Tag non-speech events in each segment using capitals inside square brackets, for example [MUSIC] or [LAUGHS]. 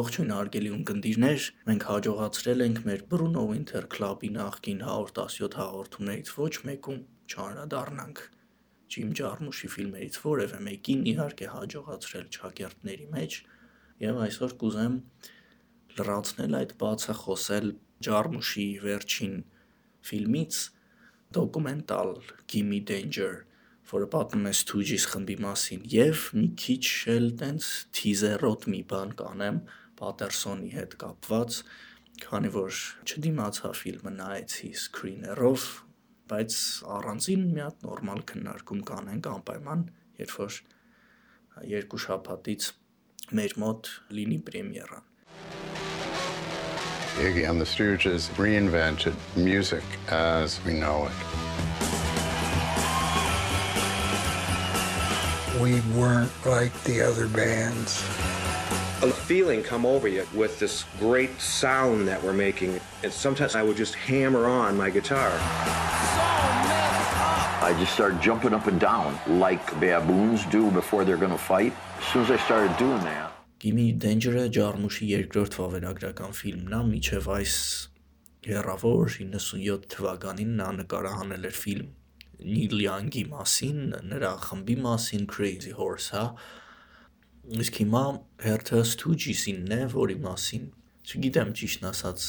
Ողջույն արգելի ունկնդիրներ, մենք հաջողացրել ենք մեր Bruno Winter Club-ի նախկին 117 հաղորդումներից ոչ մեկում չանդրադառնանք Ջիմ Ջարմուշի ֆիլմերից որևէ մեկին իհարկե հաջողացրել ճակերտների մեջ եւ այսօր կուզեմ լրացնել այդ բացը խոսել Ջարմուշի վերջին ֆիլմից դոկումենտալ Gimme Danger որը պատմում է Stooges խմբի մասին եւ մի քիչ էլ տենց թիզերոտ մի բան կանեմ Պատերսոնի հետ կապված, քանի որ չդիմացա ֆիլմը նայեցի screener-ով, բայց առանձին մի հատ նորմալ քննարկում կանենք անպայման, երբ որ երկու շաբաթից մեր մոտ լինի պրեմիերան։ Iggy and the Stooges reinvented music as we know it. We weren't like the other bands. a feeling come over you with this great sound that we're making. And sometimes I would just hammer on my guitar. I just started jumping up and down like baboons do before they're going to fight. As soon as I started doing that, Gimme Danger-ը Ջարմուշի երկրորդ վավերագրական ֆիլմն է, միջև այս հերավոր 97 թվականին նա նկարահանել էր ֆիլմ Նիլ Յանգի մասին, նրա խմբի մասին Crazy Horse, հա, Իսկ հիմա հերթը Stooges-ինն է, որի մասին չգիտեմ ճիշտն ասած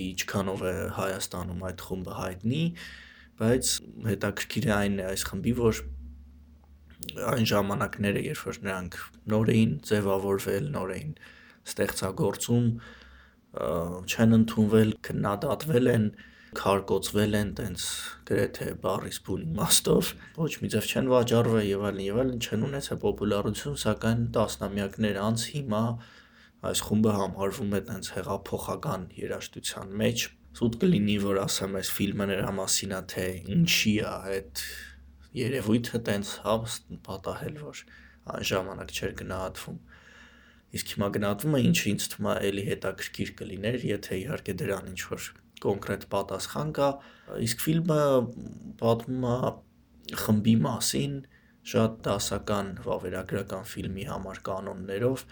ինչքանով է Հայաստանում այդ խումբը հայտնի, բայց հետաքրքիր է այն է այս խմբի, որ այն ժամանակները, երբ որ նրանք նոր էին ձևավորվել, նոր էին ստեղծագործում, չեն ընդունվել, քննադատվել են, քարկոծվել են տենց գրեթե բառիս բուն իմաստով, ոչ մի ձև չեն վաճառվել եւ այլն եւ այլն չեն ունեցել պոպուլարություն, սակայն տասնամյակներ անց հիմա այս խումբը համարվում է տենց հեղափոխական երաժշտության մեջ սուտ կլինի որ ասեմ այս ֆիլմը նրա մասին է թե ինչի է այդ երևույթը տենց հա պատահել որ այն ժամանակ չէր գնահատվում իսկ հիմա գնահատվում է ինչը ինձ թվում է էլի հետաքրքիր կլիներ եթե իհարկե դրան ինչ որ կոնկրետ պատասխան կա, իսկ ֆիլմը պատմում է խմբի մասին, շատ դասական վավերագրական ֆիլմի համար կանոններով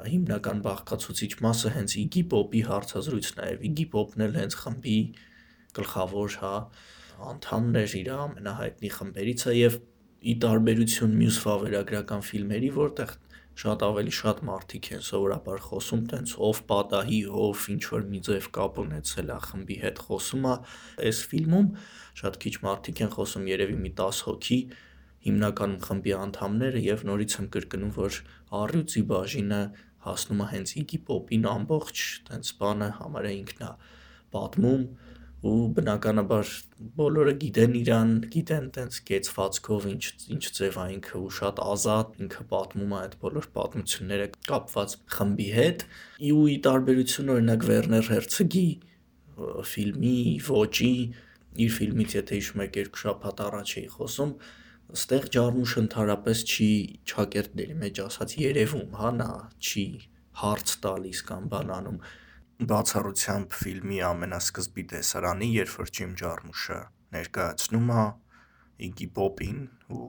հիմնական բաղկացուցիչ մասը հենց Iggy Pop-ի հարցազրույցն է, Iggy Pop-ն էլ հենց խմբի գլխավոր, հա, անդամն էր իր ամենահայտնի խմբերից է եւ ի տարբերություն մյուս վավերագրական ֆիլմերի, որտեղ շատ ավելի շատ մարդիկ են սովորաբար խոսում, տենց ով պատահի, ով ինչ որ մի ձև կապ ունեցել է խմբի հետ խոսում է, այս ֆիլմում շատ քիչ մարդիկ են խոսում, երևի մի 10 հոգի, հիմնականում խմբի անդամները եւ նորից եմ կրկնում, որ առյուծի բաժինը հասնում է հենց Iggy Pop-ին ամբողջ, տենց բանը համարը ինքն է պատմում ու բնականաբար բոլորը գիտեն իրան, գիտեն տենց կեցվածքով ինչ ինչ ձև է ինքը ու շատ ազատ ինքը պատմում է այդ բոլոր պատմությունները կապված խմբի հետ ու ի տարբերություն օրինակ Վերներ Հերցգի ֆիլմի ոճի իր ֆիլմից եթե հիշում եք երկու շաբաթ առաջ էի խոսում ստեղ ջարմուշը ընդհանրապես չի ճակերտների մեջ ասած երևում, հա նա չի հարց տալիս կամ բանանում բացառությամբ ֆիլմի ամենասկզբի տեսարանի, երբ որ Ջիմ Ջարմուշը ներկայացնում է Iggy Pop-ին ու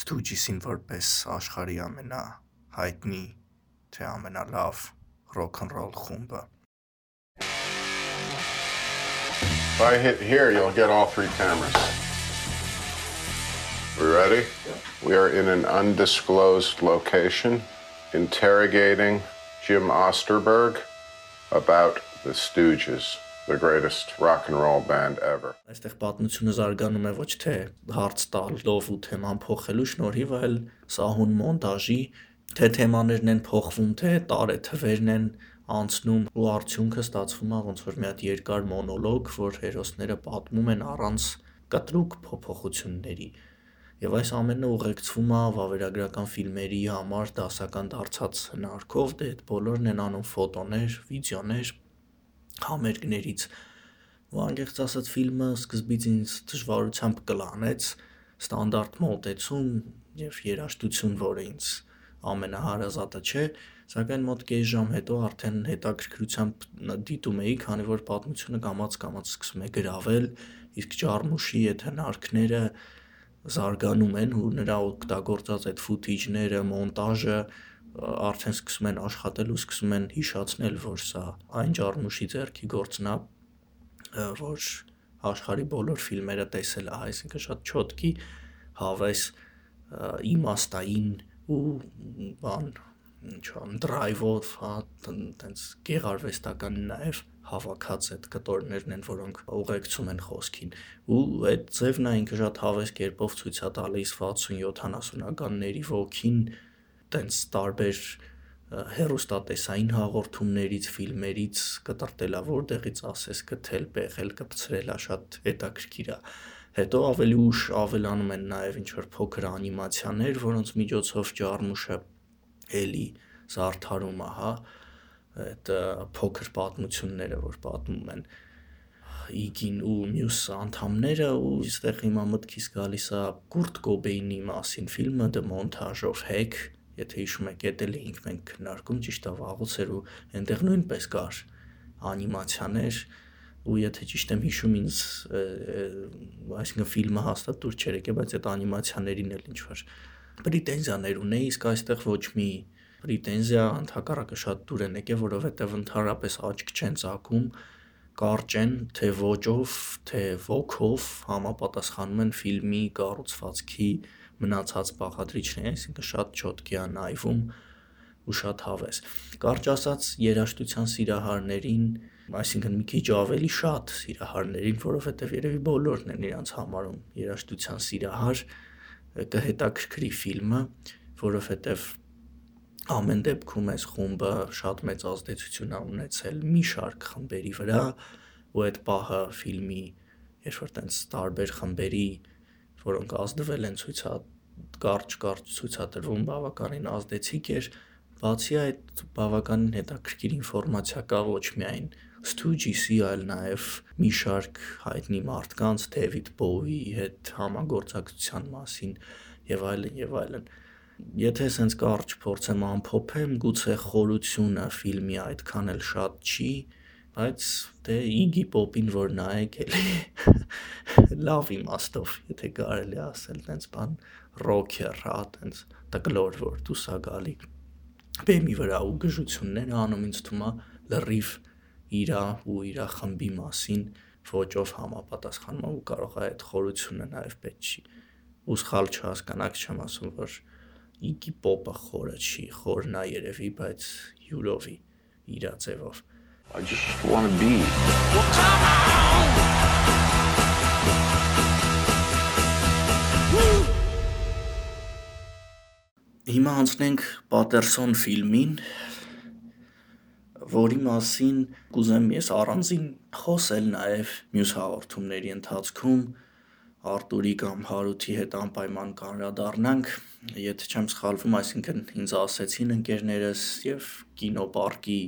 Stooges-ին որպես աշխարհի ամենահայտնի թե ամենալավ rock and roll խումբը։ If I hit here, you'll get all three cameras. We ready? We are in an undisclosed location interrogating Jim Osterberg about the Stooges, the greatest rock and roll band ever. Այստեղ պատմությունը զարգանում է ոչ թե հարց տալով ու թեման փոխելու շնորհիվ, այլ սահուն մոնտաժի, թե թեմաներն են փոխվում, թե տարեթվերն են անցնում ու արդյունքը ստացվում է ոնց որ մի հատ երկար մոնոլոգ, որ հերոսները պատմում են առանց կտրուկ փոփոխությունների։ Եվ այս ամենը ուղեկցվում է վավերագրական ֆիլմերի համար դասական դարձած հնարքով, դե այդ բոլորն են անում ֆոտոներ, վիդեոներ համերգներից։ Ու անկեղծ ասած ֆիլմը սկզբից ինձ դժվարությամբ կլանեց ստանդարտ մոտեցում եւ երաժշտություն, որը ինձ ամենահարազատը չէ, սակայն մոտ կես ժամ հետո արդեն հետաքրքրությամբ դիտում էի, քանի որ պատմությունը կամած-կամած սկսում է գրավել, իսկ Ջարմուշի այդ հնարքները զարգանում են ու նրա օգտագործած այդ ֆութիջները, մոնտաժը արդեն սկսում են աշխատել ու սկսում են հիշացնել, որ սա այն ջարմուշի ձեռքի գործն է, որ աշխարի բոլոր ֆիլմերը տեսել է, այսինքն շատ չոտքի հավես իմաստային ու բան ինչան դրայվով, հա, տենց գեղարվեստական նաև հավաքած այդ կտորներն են, որոնք ուղեկցում են խոսքին։ Ու այդ ձևն է ինքը շատ հավես կերպով ցույց է տալիս 60-70-ականների ոգին տենց տարբեր հերոստատեսային հաղորդումներից, ֆիլմերից կտրտելա որտեղից ասես գտել, պեղել, կպցրելա շատ հետաքրքիր է։ Հետո ավելի ուշ ավելանում են նաև ինչ որ փոքր անիմացիաներ, որոնց միջոցով ջարմուշը էլի զարդարում է, հա, այդ փոքր պատմությունները, որ պատմում են Իգին ու մյուս անդամները ու այստեղ հիմա մտքիս գալիս է Կուրտ Կոբեյնի մասին ֆիլմը The Montage of Heck եթե հիշում եք, դա էինք մենք քննարկում, ճիշտ է, վաղուց էր ու այնտեղ նույնպես կար անիմացիաներ ու եթե ճիշտ եմ հիշում ինձ այսինքն ֆիլմը հաստատ դուր եկել, բայց այդ անիմացիաներին էլ ինչ որ պրետենզիաներ ունեի, իսկ այստեղ ոչ մի պրետենզիա ընդհակառակը շատ դուր են եկել, որովհետև ընդհանրապես աչք չեն ցակում կարճ են թե ոճով, թե ոգով համապատասխանում են ֆիլմի կառուցվածքի մնացած բաղադրիչներին, այսինքն շատ չոտքի է նայվում ու շատ հավես։ Կարճ ասած, երաժշտության սիրահարներին, այսինքն մի քիչ ավելի շատ սիրահարներին, որովհետև երևի բոլորն են իրանց համարում երաժշտության սիրահար, կհետաքրքրի ֆիլմը, որովհետև ամեն դեպքում այս խումբը շատ մեծ ազդեցություն է ունեցել մի շարք խմբերի վրա ու այդ պահը ֆիլմի երբ որ տենց տարբեր խմբերի որոնք ազդվել են ցույցա կարճ-կարճ ցույցատրվում բավականին ազդեցիկ էր բացի այդ բավականին հետաքրքիր ինֆորմացիա կա ոչ միայն Stooges-ի, այլ նաև մի շարք հայտնի մարդկանց David Bowie-ի հետ համագործակցության մասին եւ այլն եւ այլն։ Եթե սենց կարճ փորձեմ ամփոփեմ, գուցե խորությունը ֆիլմի այդքան էլ շատ չի, բայց դե Iggy Pop-ին որ նայեք էլի [LAUGHS] լավ իմաստով, եթե կարելի ասել, տենց բան ռոքեր, հա, տենց տկլոր որ դուս ա գալի բեմի վրա ու գժություններ անում ինձ թվում է լրիվ իրա ու իրա խմբի մասին ոճով համապատասխանում ու կարող է այդ խորությունը նաև պետք չի ու սխալ չհասկանաք չեմ ասում որ Iggy Pop-ը խորը չի խորնա երևի բայց յուրովի իրա ձևով I just want to be. Հիմա անցնենք Պատերսոն ֆիլմին, որի մասին կուզեմ ես առանձին խոսել նաև մյուս հաղորդումների ընթացքում Արտուրի կամ Հարութի հետ անպայման կանրադառնանք, եթե չեմ սխալվում, այսինքն ինձ ասեցին ընկերներս եւ կինոպարկի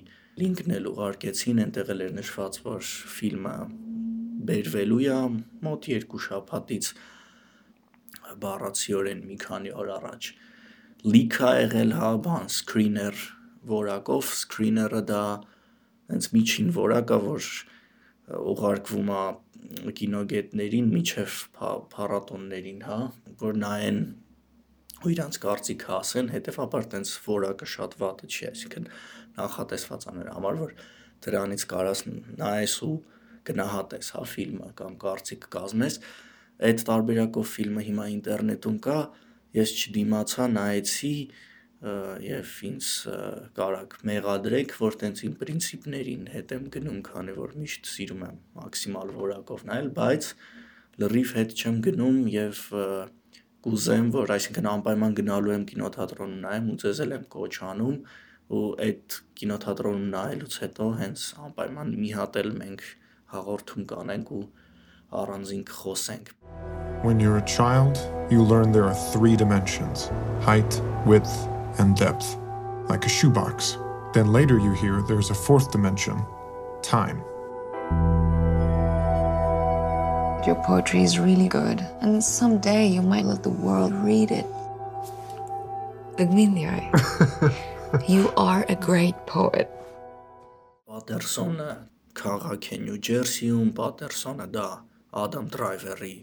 լինքն էլ ուղարկեցին, այնտեղ էլ էր նշված, որ ֆիլմը բերվելու է մոտ երկու շաբաթից բառացիորեն մի քանի օր առաջ լիք ա եղել հա բան screener որակով screener-ը դա հենց միջին որակա որ ուղարկվում է կինոգետներին միջև փառատոններին, հա, որ նայեն ու իրանց կարծիքը ասեն, հետեւաբար տենց որակը շատ վատը չի, այսինքն նախատեսված նրա համար, որ դրանից կարաս նայես ու գնահատես հա ֆիլմը կամ կարծիք կազմես այդ տարբերակով ֆիլմը հիմա ինտերնետում կա ես չդիմացա, նայեցի եւ ինձ կարակ մեղադրեք, որ տենց իմ principներին հետ եմ գնում, քանի որ միշտ սիրում եմ մաքսիմալ որակով նայել, բայց լրիվ հետ չեմ գնում եւ կուզեմ, որ այսինքն անպայման գնալու եմ կինոթատրոն նայեմ ու ձեզ էլ եմ կոչ անում ու այդ կինոթատրոնում նայելուց հետո հենց անպայման մի հատ էլ մենք հաղորդում կանենք ու առանձին կխոսենք When you're a child, you learn there are three dimensions height, width, and depth, like a shoebox. Then later you hear there's a fourth dimension time. Your poetry is really good, and someday you might let the world read it. Agmindiai, you [LAUGHS] are a great poet. Պատերսոնը քաղաք է Նյու Ջերսիում, Պատերսոնը դա Ադամ Դրայվերի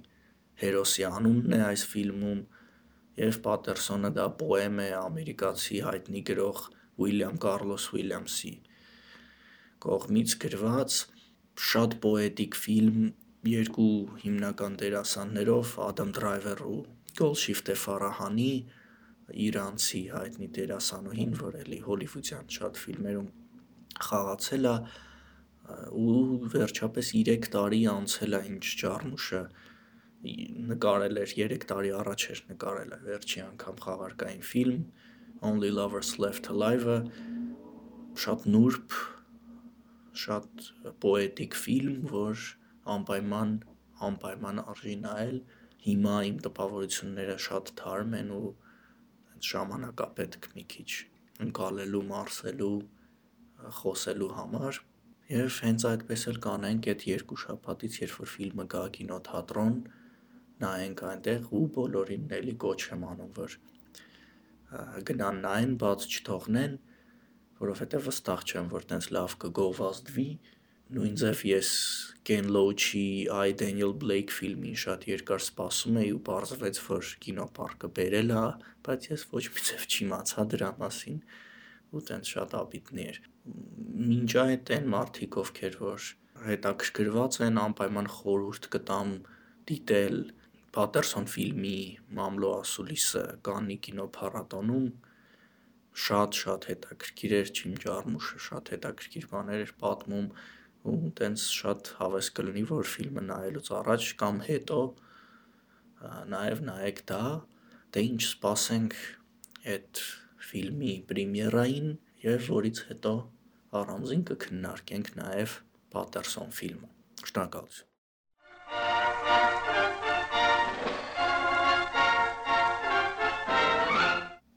հերոսի անունն է այս ֆիլմում եւ Պատերսոնը դա պոեմ է ամերիկացի հայտնի գրող Ուիլյամ Կարլոս Ուիլյամսի կողմից գրված շատ պոետիկ ֆիլմ երկու հիմնական դերասաններով Ադամ Դրայվեր ու Գոլշիֆտե Ֆարահանի իրանցի հայտնի դերասանուհին, որ էլի հոլիվուդյան շատ ֆիլմերում խաղացել է ու վերջապես 3 տարի անցել է ինչ Ջարմուշը նկարել էր 3 տարի առաջ էր նկարել է վերջի անգամ խաղարկային ֆիլմ Only Lovers Left Alive-ը շատ նուրբ շատ պոետիկ ֆիլմ, որ անպայման անպայման արժի նայել հիմա իմ տպավորությունները շատ թարմ են ու ժամանակապետք մի քիչ ընկալելու, մարսելու, խոսելու համար եւ հենց այդպես էլ կանենք այդ երկու շաբաթից, երբ որ ֆիլմը գա կինոթատրոն, նայենք այնտեղ ու բոլորին էլի կոչ եմ անում, որ գնան նայեն, բաց չթողնեն, որովհետեւ վստահ չեմ, որ տենց լավ կգովազդվի, նույն ձև ես Ken Loach-ի I Daniel Blake ֆիլմին շատ երկար սպասում էի ու պարզվեց, որ կինոպարկը բերել է, բայց ես ոչ մի ձև չիմացա դրա մասին ու տենց շատ աբիդնի էր։ Մինչ այդ այն մարդիկ, ովքեր որ հետաքրքրված են, անպայման խորհուրդ կտամ դիտել Պատերսոն ֆիլմի Մամլո ասուլիսը Կաննի կինոփառատոնում շատ-շատ հետաքրքիր էր Ջիմ Ջարմուշը շատ հետաքրքիր բաներ էր պատմում ու տենց շատ հավես կլինի, որ ֆիլմը նայելուց առաջ կամ հետո նաև նայեք դա, թե ինչ սպասենք այդ ֆիլմի պրեմիերային եւ որից հետո առանձին կքննարկենք նաև Պատերսոն ֆիլմը։ Շնորհակալություն։